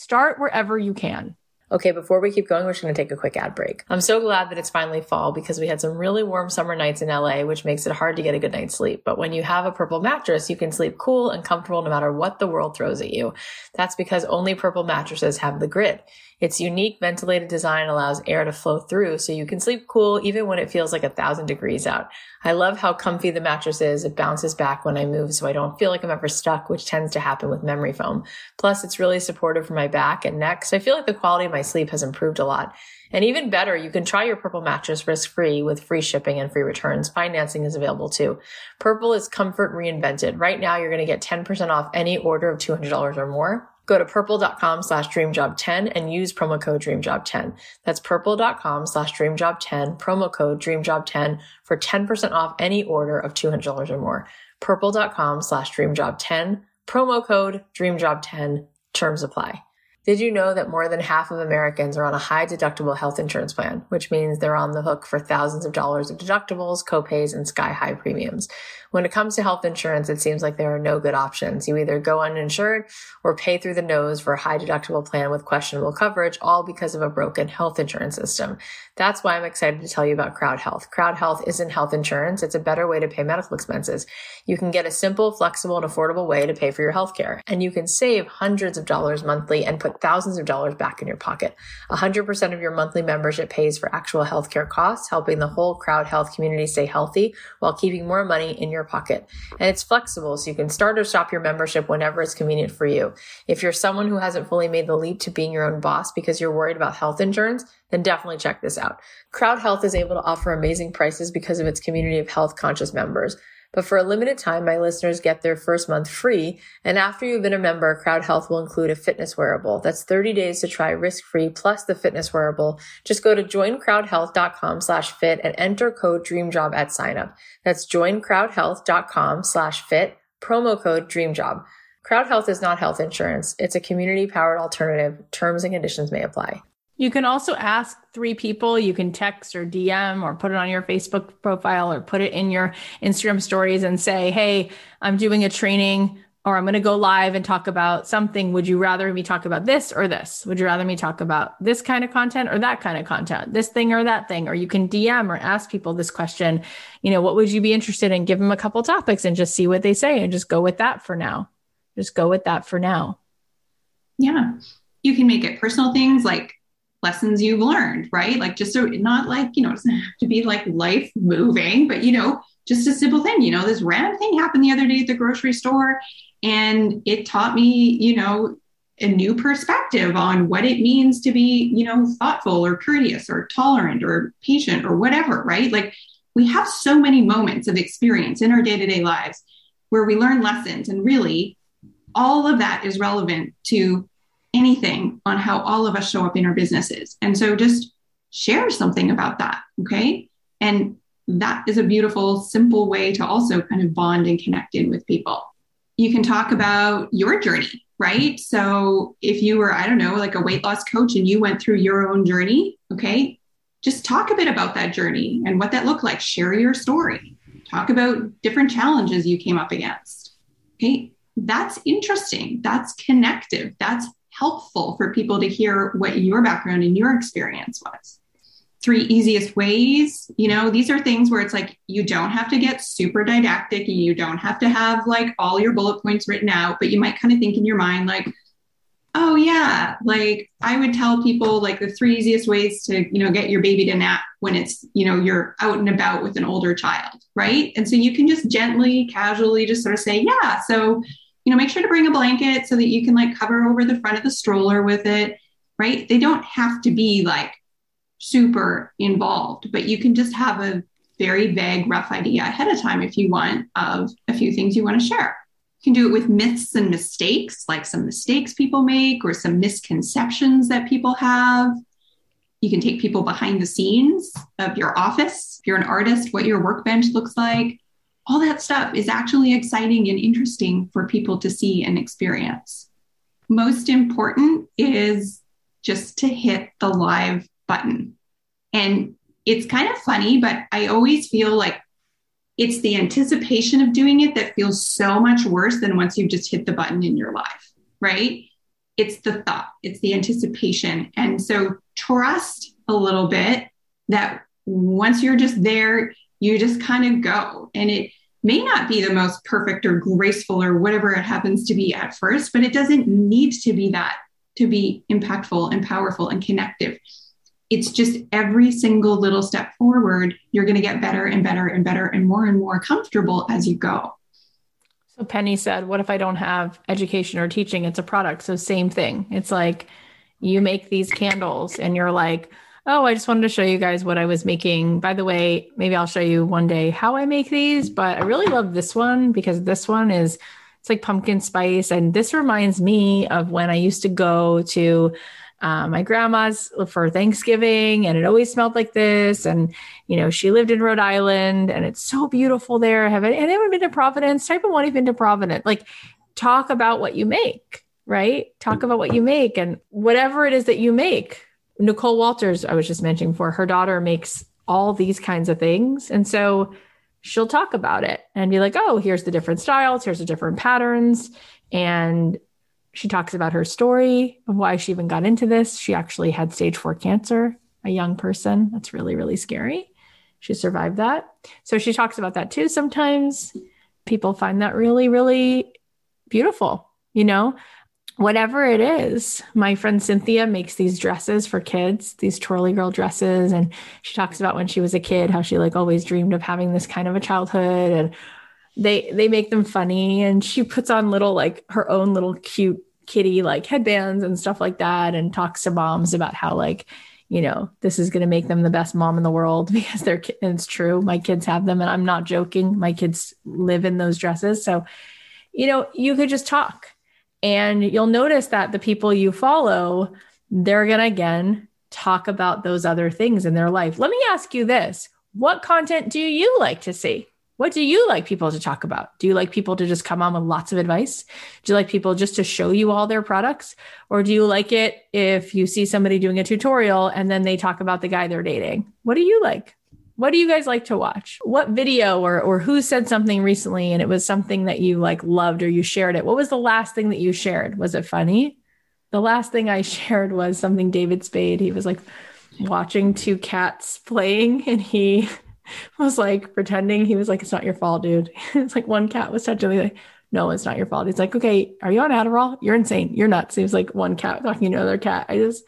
Start wherever you can. Okay, before we keep going, we're just going to take a quick ad break. I'm so glad that it's finally fall because we had some really warm summer nights in LA, which makes it hard to get a good night's sleep. But when you have a purple mattress, you can sleep cool and comfortable no matter what the world throws at you. That's because only purple mattresses have the grid. Its unique ventilated design allows air to flow through so you can sleep cool even when it feels like a thousand degrees out. I love how comfy the mattress is. It bounces back when I move so I don't feel like I'm ever stuck, which tends to happen with memory foam. Plus, it's really supportive for my back and neck, so I feel like the quality of my sleep has improved a lot. And even better, you can try your Purple mattress risk free with free shipping and free returns. Financing is available too. Purple is comfort reinvented. Right now, you're going to get 10% off any order of $200 or more. Go to purple.com slash dreamjob10 and use promo code dreamjob10. That's purple.com slash dreamjob10, promo code dreamjob10 for 10% off any order of $200 or more. Purple.com slash dreamjob10, promo code dreamjob10, terms apply. Did you know that more than half of Americans are on a high deductible health insurance plan, which means they're on the hook for thousands of dollars of deductibles, copays, and sky high premiums? When it comes to health insurance, it seems like there are no good options. You either go uninsured or pay through the nose for a high deductible plan with questionable coverage, all because of a broken health insurance system. That's why I'm excited to tell you about Crowd Health. Crowd Health isn't health insurance. It's a better way to pay medical expenses. You can get a simple, flexible, and affordable way to pay for your health care. And you can save hundreds of dollars monthly and put thousands of dollars back in your pocket. 100% of your monthly membership pays for actual healthcare costs, helping the whole Crowd Health community stay healthy while keeping more money in your your pocket. And it's flexible, so you can start or stop your membership whenever it's convenient for you. If you're someone who hasn't fully made the leap to being your own boss because you're worried about health insurance, then definitely check this out. Crowd Health is able to offer amazing prices because of its community of health conscious members. But for a limited time, my listeners get their first month free. And after you've been a member, Crowd Health will include a fitness wearable. That's 30 days to try risk free plus the fitness wearable. Just go to joincrowdhealth.com slash fit and enter code DREAMJOB at signup. That's joincrowdhealth.com slash fit, promo code DREAMJOB. Crowd Health is not health insurance. It's a community powered alternative. Terms and conditions may apply. You can also ask three people. You can text or DM or put it on your Facebook profile or put it in your Instagram stories and say, Hey, I'm doing a training or I'm going to go live and talk about something. Would you rather me talk about this or this? Would you rather me talk about this kind of content or that kind of content, this thing or that thing? Or you can DM or ask people this question, you know, what would you be interested in? Give them a couple topics and just see what they say and just go with that for now. Just go with that for now. Yeah. You can make it personal things like lessons you've learned, right? Like just so not like, you know, it doesn't have to be like life moving, but you know, just a simple thing. You know, this random thing happened the other day at the grocery store and it taught me, you know, a new perspective on what it means to be, you know, thoughtful or courteous or tolerant or patient or whatever, right? Like we have so many moments of experience in our day to day lives where we learn lessons. And really, all of that is relevant to anything on how all of us show up in our businesses. And so just share something about that. Okay. And that is a beautiful, simple way to also kind of bond and connect in with people. You can talk about your journey, right? So if you were, I don't know, like a weight loss coach and you went through your own journey, okay, just talk a bit about that journey and what that looked like. Share your story. Talk about different challenges you came up against. Okay, that's interesting. That's connective. That's helpful for people to hear what your background and your experience was. Three easiest ways, you know, these are things where it's like you don't have to get super didactic and you don't have to have like all your bullet points written out, but you might kind of think in your mind, like, oh yeah like i would tell people like the three easiest ways to you know get your baby to nap when it's you know you're out and about with an older child right and so you can just gently casually just sort of say yeah so you know, make sure to bring a blanket so that you can like cover over the front of the stroller with it, right? They don't have to be like super involved, but you can just have a very vague, rough idea ahead of time if you want of a few things you want to share. You can do it with myths and mistakes, like some mistakes people make or some misconceptions that people have. You can take people behind the scenes of your office. If you're an artist, what your workbench looks like all that stuff is actually exciting and interesting for people to see and experience. Most important is just to hit the live button. And it's kind of funny, but I always feel like it's the anticipation of doing it that feels so much worse than once you've just hit the button in your life, right? It's the thought, it's the anticipation. And so trust a little bit that once you're just there, you just kind of go. And it may not be the most perfect or graceful or whatever it happens to be at first, but it doesn't need to be that to be impactful and powerful and connective. It's just every single little step forward, you're going to get better and better and better and more and more comfortable as you go. So Penny said, What if I don't have education or teaching? It's a product. So, same thing. It's like you make these candles and you're like, oh, I just wanted to show you guys what I was making. By the way, maybe I'll show you one day how I make these, but I really love this one because this one is it's like pumpkin spice and this reminds me of when I used to go to uh, my grandma's for Thanksgiving, and it always smelled like this. And you know, she lived in Rhode Island, and it's so beautiful there. Have it? And anyone been to Providence? Type of one even to Providence. Like, talk about what you make, right? Talk about what you make, and whatever it is that you make. Nicole Walters, I was just mentioning before, her daughter makes all these kinds of things. And so she'll talk about it and be like, oh, here's the different styles, here's the different patterns. And she talks about her story of why she even got into this. She actually had stage four cancer, a young person. That's really, really scary. She survived that. So she talks about that too. Sometimes people find that really, really beautiful, you know? Whatever it is. My friend Cynthia makes these dresses for kids, these twirly girl dresses. And she talks about when she was a kid, how she like always dreamed of having this kind of a childhood. And they they make them funny. And she puts on little like her own little cute kitty like headbands and stuff like that and talks to moms about how like you know, this is going to make them the best mom in the world <laughs> because they're, it's true. My kids have them and I'm not joking. My kids live in those dresses. So, you know, you could just talk and you'll notice that the people you follow, they're going to again talk about those other things in their life. Let me ask you this what content do you like to see? What do you like people to talk about? Do you like people to just come on with lots of advice? Do you like people just to show you all their products? Or do you like it if you see somebody doing a tutorial and then they talk about the guy they're dating? What do you like? What do you guys like to watch? What video or or who said something recently and it was something that you like loved or you shared it? What was the last thing that you shared? Was it funny? The last thing I <laughs> shared was something David Spade. He was like watching two cats playing <laughs> and he <laughs> was like pretending he was like, it's not your fault, dude. it's like one cat was touching me like, no, it's not your fault. He's like, okay, are you on Adderall? You're insane. You're nuts. He was like one cat talking to another cat. I just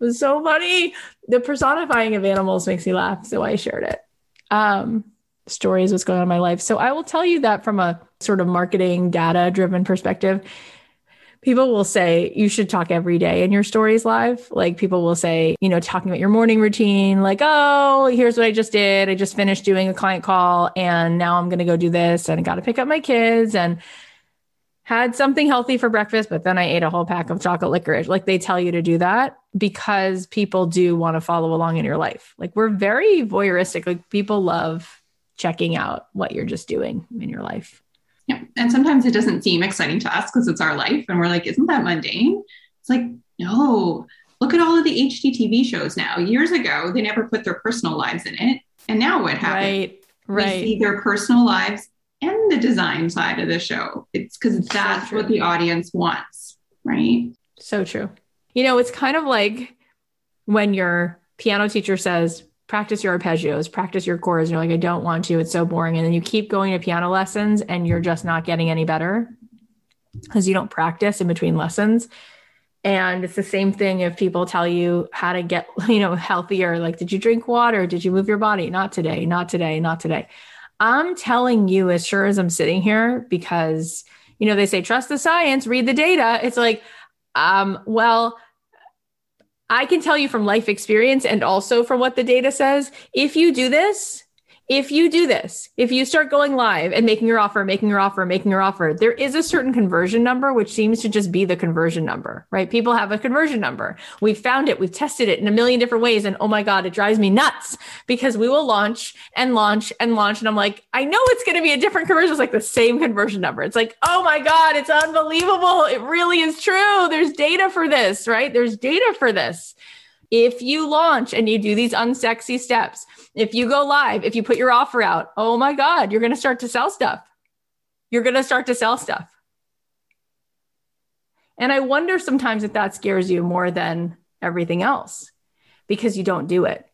was so funny. The personifying of animals makes me laugh. So I shared it. Um, stories, what's going on in my life. So I will tell you that from a sort of marketing data driven perspective, people will say you should talk every day in your stories live. Like people will say, you know, talking about your morning routine, like, oh, here's what I just did. I just finished doing a client call and now I'm going to go do this and got to pick up my kids and had something healthy for breakfast, but then I ate a whole pack of chocolate licorice. Like they tell you to do that because people do want to follow along in your life. Like we're very voyeuristic. Like people love checking out what you're just doing in your life. Yeah. And sometimes it doesn't seem exciting to us because it's our life. And we're like, isn't that mundane? It's like, no, look at all of the HGTV shows now. Years ago, they never put their personal lives in it. And now what happens? Right. Right. We see their personal lives and the design side of the show. It's because that's so what the audience wants. Right. So true. You know, it's kind of like when your piano teacher says, practice your arpeggios, practice your chords. And you're like, I don't want to. It's so boring. And then you keep going to piano lessons and you're just not getting any better because you don't practice in between lessons. And it's the same thing if people tell you how to get, <laughs> you know, healthier. Like, did you drink water? Did you move your body? Not today, not today, not today. I'm telling you, as sure as I'm sitting here, because, you know, they say, trust the science, read the data. It's like, um, well, I can tell you from life experience and also from what the data says, if you do this, if you do this, if you start going live and making your offer, making your offer, making your offer, there is a certain conversion number, which seems to just be the conversion number, right? People have a conversion number. We've found it. We've tested it in a million different ways. And oh my God, it drives me nuts because we will launch and launch and launch. And I'm like, I know it's going to be a different conversion. It's like the same conversion number. It's like, oh my God, it's unbelievable. It really is true. There's data for this, right? There's data for this. If you launch and you do these unsexy steps, if you go live, if you put your offer out, oh my God, you're going to start to sell stuff. You're going to start to sell stuff. And I wonder sometimes if that scares you more than everything else because you don't do it.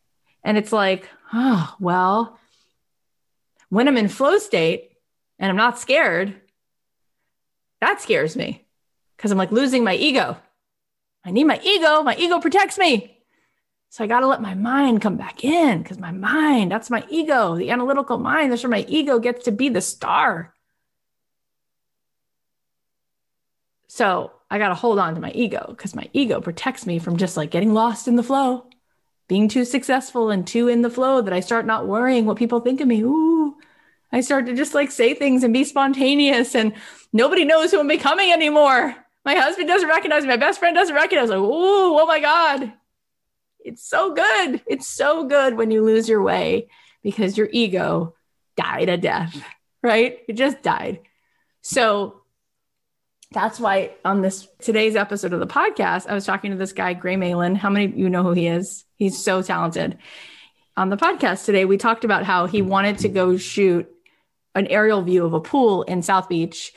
And it's like, oh, well, when I'm in flow state and I'm not scared, that scares me because I'm like losing my ego. I need my ego. My ego protects me. So I got to let my mind come back in because my mind, that's my ego, the analytical mind. That's where my ego gets to be the star. So I got to hold on to my ego because my ego protects me from just like getting lost in the flow, being too successful and too in the flow that I start not worrying what people think of me. Ooh, I start to just like say things and be spontaneous and nobody knows who I'm becoming anymore. My husband doesn't recognize me. My best friend doesn't recognize me. Like, ooh, oh my God it's so good. It's so good when you lose your way because your ego died a death, right? It just died. So that's why on this today's episode of the podcast, I was talking to this guy, Gray Malin. How many of you know who he is? He's so talented. On the podcast today, we talked about how he wanted to go shoot an aerial view of a pool in South Beach.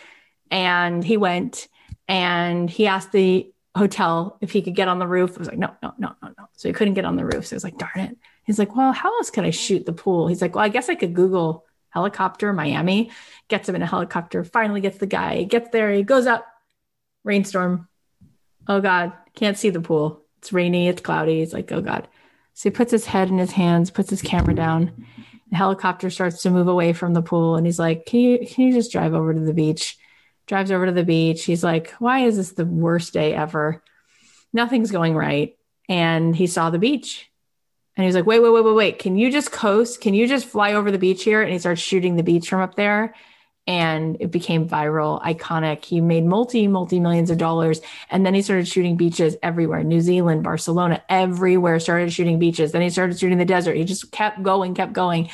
And he went and he asked the hotel if he could get on the roof. I was like, no, no, no, no, no. So he couldn't get on the roof. So I was like, darn it. He's like, well, how else could I shoot the pool? He's like, well, I guess I could Google helicopter Miami, gets him in a helicopter, finally gets the guy, he gets there, he goes up, rainstorm. Oh God, can't see the pool. It's rainy, it's cloudy. He's like, oh God. So he puts his head in his hands, puts his camera down. The helicopter starts to move away from the pool. And he's like, can you, can you just drive over to the beach? Drives over to the beach. He's like, Why is this the worst day ever? Nothing's going right. And he saw the beach And he's like, wait, wait, wait, wait, wait. Can you just coast? Can you just fly over the beach here? And he starts shooting the beach from up there. And it became viral, iconic. He made multi, multi millions of dollars. And then he started shooting beaches everywhere New Zealand, Barcelona, everywhere started shooting beaches. Then he started shooting the desert. He just kept going, kept going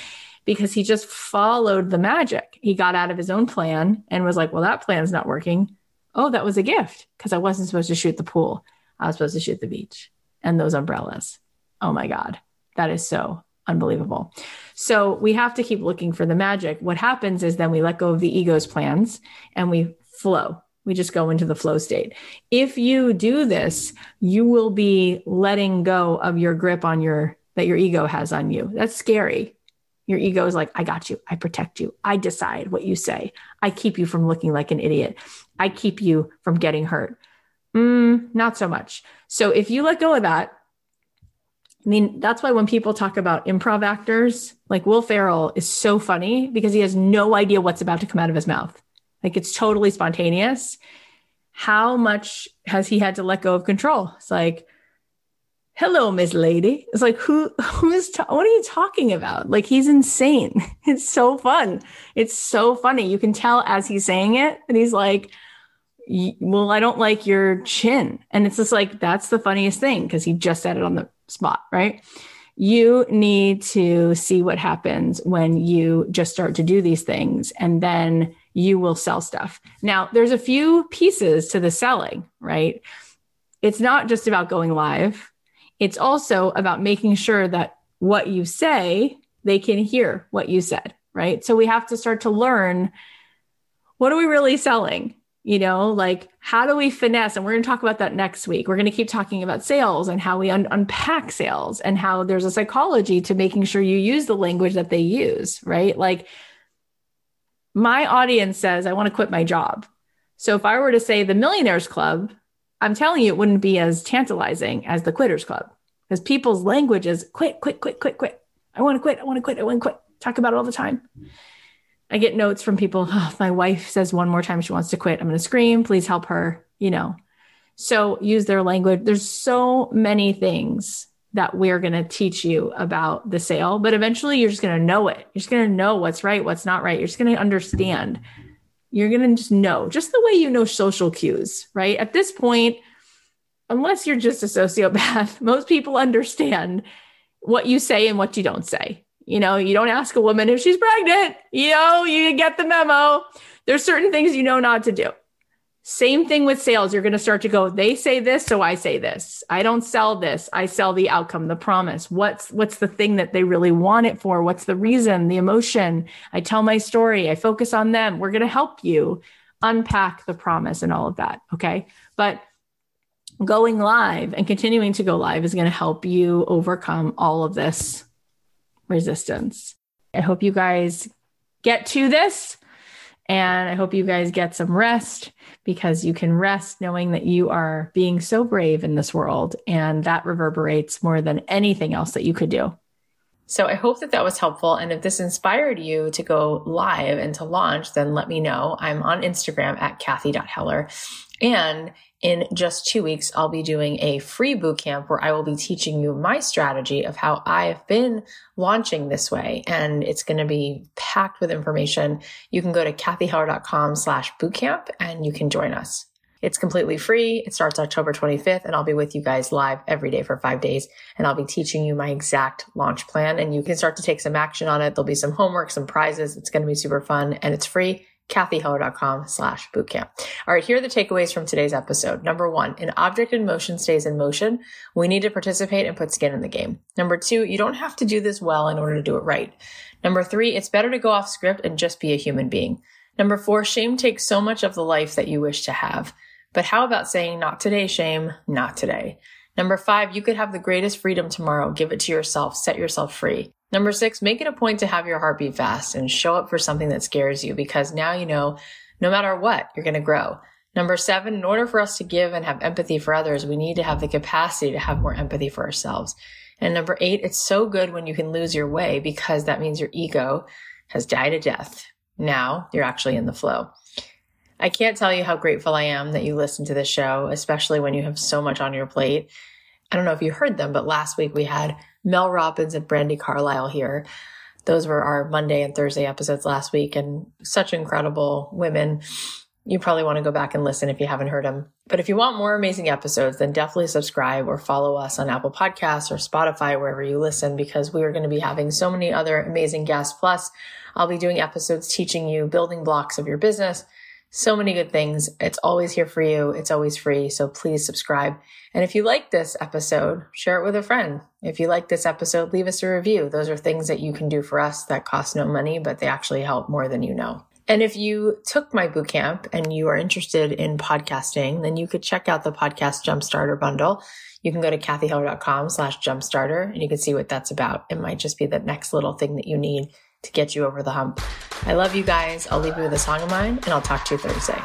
because he just followed the magic. He got out of his own plan and was like, well, that plan's not working. Oh, that was a gift because I wasn't supposed to shoot the pool. I was supposed to shoot the beach and those umbrellas. Oh my God. That is so unbelievable. So we have to keep looking for the magic. What happens is then we let go of the ego's plans and we flow. We just go into the flow state. If you do this, you will be letting go of your grip on your that your ego has on you. That's scary. Your ego is like, I got you. I protect you. I decide what you say. I keep you from looking like an idiot. I keep you from getting hurt. Mm, not so much. So if you let go of that, I mean, that's why when people talk about improv actors, like Will Ferrell is so funny because he has no idea what's about to come out of his mouth. Like it's totally spontaneous. How much has he had to let go of control? It's like, hello, Miss Lady. It's like, who, who is, ta- what are you talking about? Like he's insane. <laughs> It's so fun. It's so funny. You can tell as he's saying it and he's like, well, I don't like your chin. And it's just like, that's the funniest thing because he just said it on the spot, right? You need to see what happens when you just start to do these things and then you will sell stuff. Now, there's a few pieces to the selling, right? It's not just about going live, it's also about making sure that what you say, they can hear what you said, right? So we have to start to learn what are we really selling? you know like how do we finesse and we're going to talk about that next week we're going to keep talking about sales and how we un- unpack sales and how there's a psychology to making sure you use the language that they use right like my audience says i want to quit my job so if i were to say the millionaires club i'm telling you it wouldn't be as tantalizing as the quitters club because people's language is quit quit quit quit quit i want to quit i want to quit i want to quit talk about it all the time I get notes from people. Oh, my wife says one more time she wants to quit. I'm going to scream. Please help her. You know, so use their language. There's so many things that we're going to teach you about the sale, but eventually you're just going to know it. You're just going to know what's right, what's not right. You're just going to understand. You're going to just know, just the way you know social cues, right? At this point, unless you're just a sociopath, <laughs> most people understand what you say and what you don't say. You know, you don't ask a woman if she's pregnant. You know, you get the memo. There's certain things you know not to do. Same thing with sales. You're going to start to go, they say this, so I say this. I don't sell this. I sell the outcome, the promise. What's what's the thing that they really want it for? What's the reason, the emotion? I tell my story. I focus on them. We're going to help you unpack the promise and all of that, okay? But going live and continuing to go live is going to help you overcome all of this resistance. I hope you guys get to this and I hope you guys get some rest because you can rest knowing that you are being so brave in this world and that reverberates more than anything else that you could do. So I hope that that was helpful. And if this inspired you to go live and to launch, then let me know. I'm on Instagram at Cathy.Heller. And in just two weeks, I'll be doing a free boot camp where I will be teaching you my strategy of how I've been launching this way. And it's going to be packed with information. You can go to cathyheller.com slash bootcamp and you can join us. It's completely free. It starts October 25th and I'll be with you guys live every day for five days. And I'll be teaching you my exact launch plan and you can start to take some action on it. There'll be some homework, some prizes. It's going to be super fun and it's free cathyheller.com slash bootcamp. All right, here are the takeaways from today's episode. Number one, an object in motion stays in motion. We need to participate and put skin in the game. Number two, you don't have to do this well in order to do it right. Number three, it's better to go off script and just be a human being. Number four, shame takes so much of the life that you wish to have. But how about saying, not today, shame, not today? Number five, you could have the greatest freedom tomorrow. Give it to yourself. Set yourself free. Number six, make it a point to have your heart beat fast and show up for something that scares you because now you know no matter what, you're going to grow. Number seven, in order for us to give and have empathy for others, we need to have the capacity to have more empathy for ourselves. And number eight, it's so good when you can lose your way because that means your ego has died a death. Now you're actually in the flow. I can't tell you how grateful I am that you listen to this show, especially when you have so much on your plate. I don't know if you heard them, but last week we had Mel Robbins and Brandi Carlile here. Those were our Monday and Thursday episodes last week, and such incredible women. You probably want to go back and listen if you haven't heard them. But if you want more amazing episodes, then definitely subscribe or follow us on Apple Podcasts or Spotify, wherever you listen, because we are going to be having so many other amazing guests. Plus, I'll be doing episodes teaching you building blocks of your business so many good things. It's always here for you. It's always free. So please subscribe. And if you like this episode, share it with a friend. If you like this episode, leave us a review. Those are things that you can do for us that cost no money, but they actually help more than you know. And if you took my bootcamp and you are interested in podcasting, then you could check out the podcast jumpstarter bundle. You can go to cathyheller.com slash jumpstarter and you can see what that's about. It might just be the next little thing that you need to get you over the hump. I love you guys. I'll leave you with a song of mine and I'll talk to you Thursday.